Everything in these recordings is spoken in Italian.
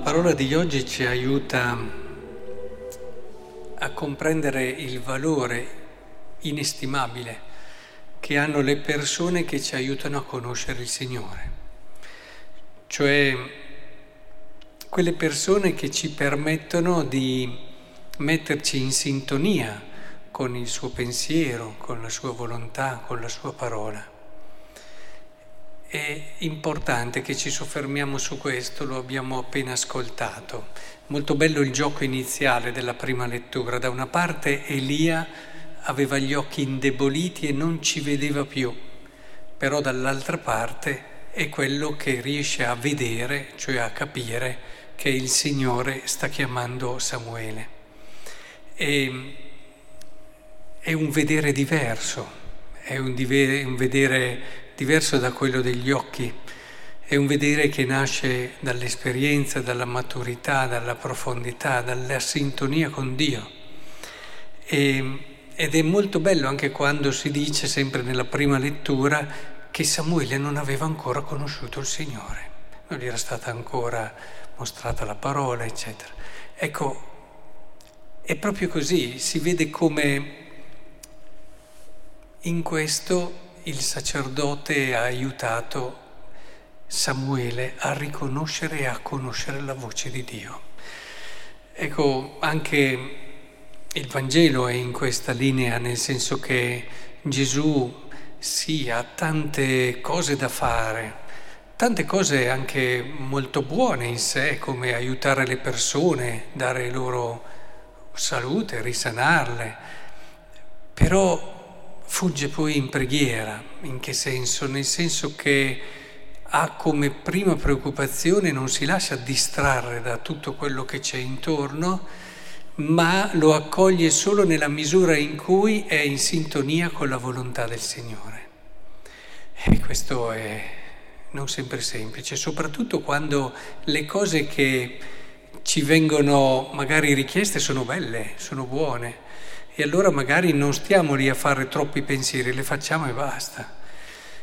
La parola di oggi ci aiuta a comprendere il valore inestimabile che hanno le persone che ci aiutano a conoscere il Signore, cioè quelle persone che ci permettono di metterci in sintonia con il suo pensiero, con la sua volontà, con la sua parola. È importante che ci soffermiamo su questo, lo abbiamo appena ascoltato. Molto bello il gioco iniziale della prima lettura. Da una parte Elia aveva gli occhi indeboliti e non ci vedeva più, però dall'altra parte è quello che riesce a vedere, cioè a capire che il Signore sta chiamando Samuele. E, è un vedere diverso, è un, dive, un vedere diverso da quello degli occhi, è un vedere che nasce dall'esperienza, dalla maturità, dalla profondità, dalla sintonia con Dio. E, ed è molto bello anche quando si dice, sempre nella prima lettura, che Samuele non aveva ancora conosciuto il Signore, non gli era stata ancora mostrata la parola, eccetera. Ecco, è proprio così, si vede come in questo il sacerdote ha aiutato Samuele a riconoscere e a conoscere la voce di Dio. Ecco, anche il Vangelo è in questa linea, nel senso che Gesù sì, ha tante cose da fare, tante cose anche molto buone in sé, come aiutare le persone, dare loro salute, risanarle, però Fugge poi in preghiera, in che senso? Nel senso che ha come prima preoccupazione, non si lascia distrarre da tutto quello che c'è intorno, ma lo accoglie solo nella misura in cui è in sintonia con la volontà del Signore. E questo è non sempre semplice, soprattutto quando le cose che ci vengono magari richieste sono belle, sono buone e allora magari non stiamo lì a fare troppi pensieri, le facciamo e basta.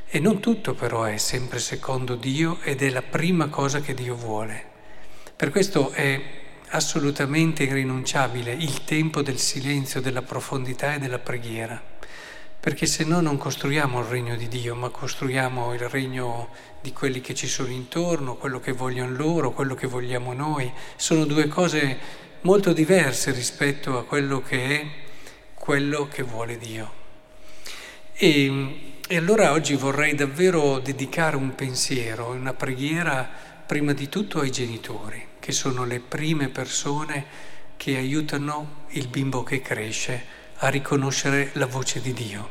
E non tutto però è sempre secondo Dio ed è la prima cosa che Dio vuole. Per questo è assolutamente irrinunciabile il tempo del silenzio, della profondità e della preghiera, perché se no non costruiamo il regno di Dio, ma costruiamo il regno di quelli che ci sono intorno, quello che vogliono loro, quello che vogliamo noi. Sono due cose molto diverse rispetto a quello che è quello che vuole Dio. E, e allora oggi vorrei davvero dedicare un pensiero, una preghiera prima di tutto ai genitori, che sono le prime persone che aiutano il bimbo che cresce a riconoscere la voce di Dio,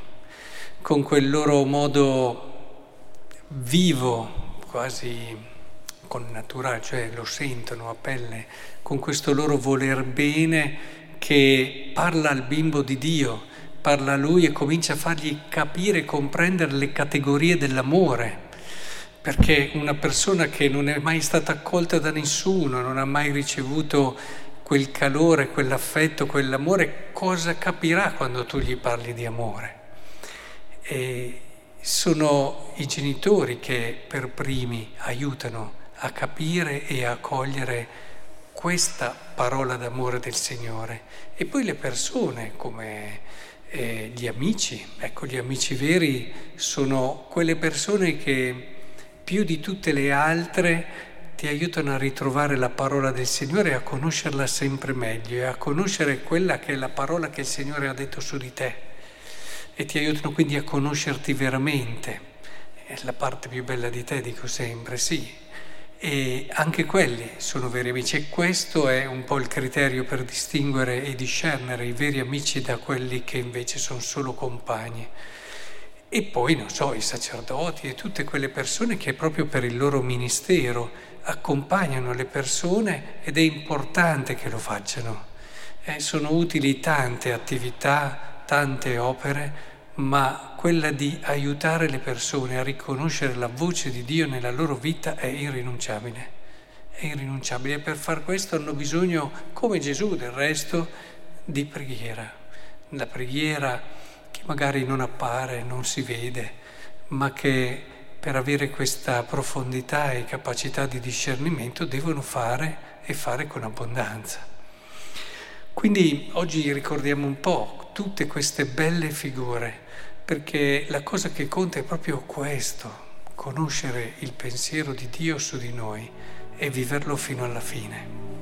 con quel loro modo vivo, quasi con naturale, cioè lo sentono a pelle, con questo loro voler bene che parla al bimbo di Dio, parla a lui e comincia a fargli capire e comprendere le categorie dell'amore. Perché una persona che non è mai stata accolta da nessuno, non ha mai ricevuto quel calore, quell'affetto, quell'amore, cosa capirà quando tu gli parli di amore? E sono i genitori che per primi aiutano a capire e a cogliere questa parola d'amore del Signore. E poi le persone come eh, gli amici, ecco gli amici veri sono quelle persone che più di tutte le altre ti aiutano a ritrovare la parola del Signore e a conoscerla sempre meglio e a conoscere quella che è la parola che il Signore ha detto su di te e ti aiutano quindi a conoscerti veramente. È la parte più bella di te, dico sempre, sì, e anche quelli sono veri amici e questo è un po' il criterio per distinguere e discernere i veri amici da quelli che invece sono solo compagni. E poi, non so, i sacerdoti e tutte quelle persone che proprio per il loro ministero accompagnano le persone ed è importante che lo facciano. Eh, sono utili tante attività, tante opere, ma quella di aiutare le persone a riconoscere la voce di Dio nella loro vita è irrinunciabile. È irrinunciabile e per far questo hanno bisogno, come Gesù del resto, di preghiera. La preghiera che magari non appare, non si vede, ma che per avere questa profondità e capacità di discernimento devono fare e fare con abbondanza. Quindi oggi ricordiamo un po' tutte queste belle figure, perché la cosa che conta è proprio questo, conoscere il pensiero di Dio su di noi e viverlo fino alla fine.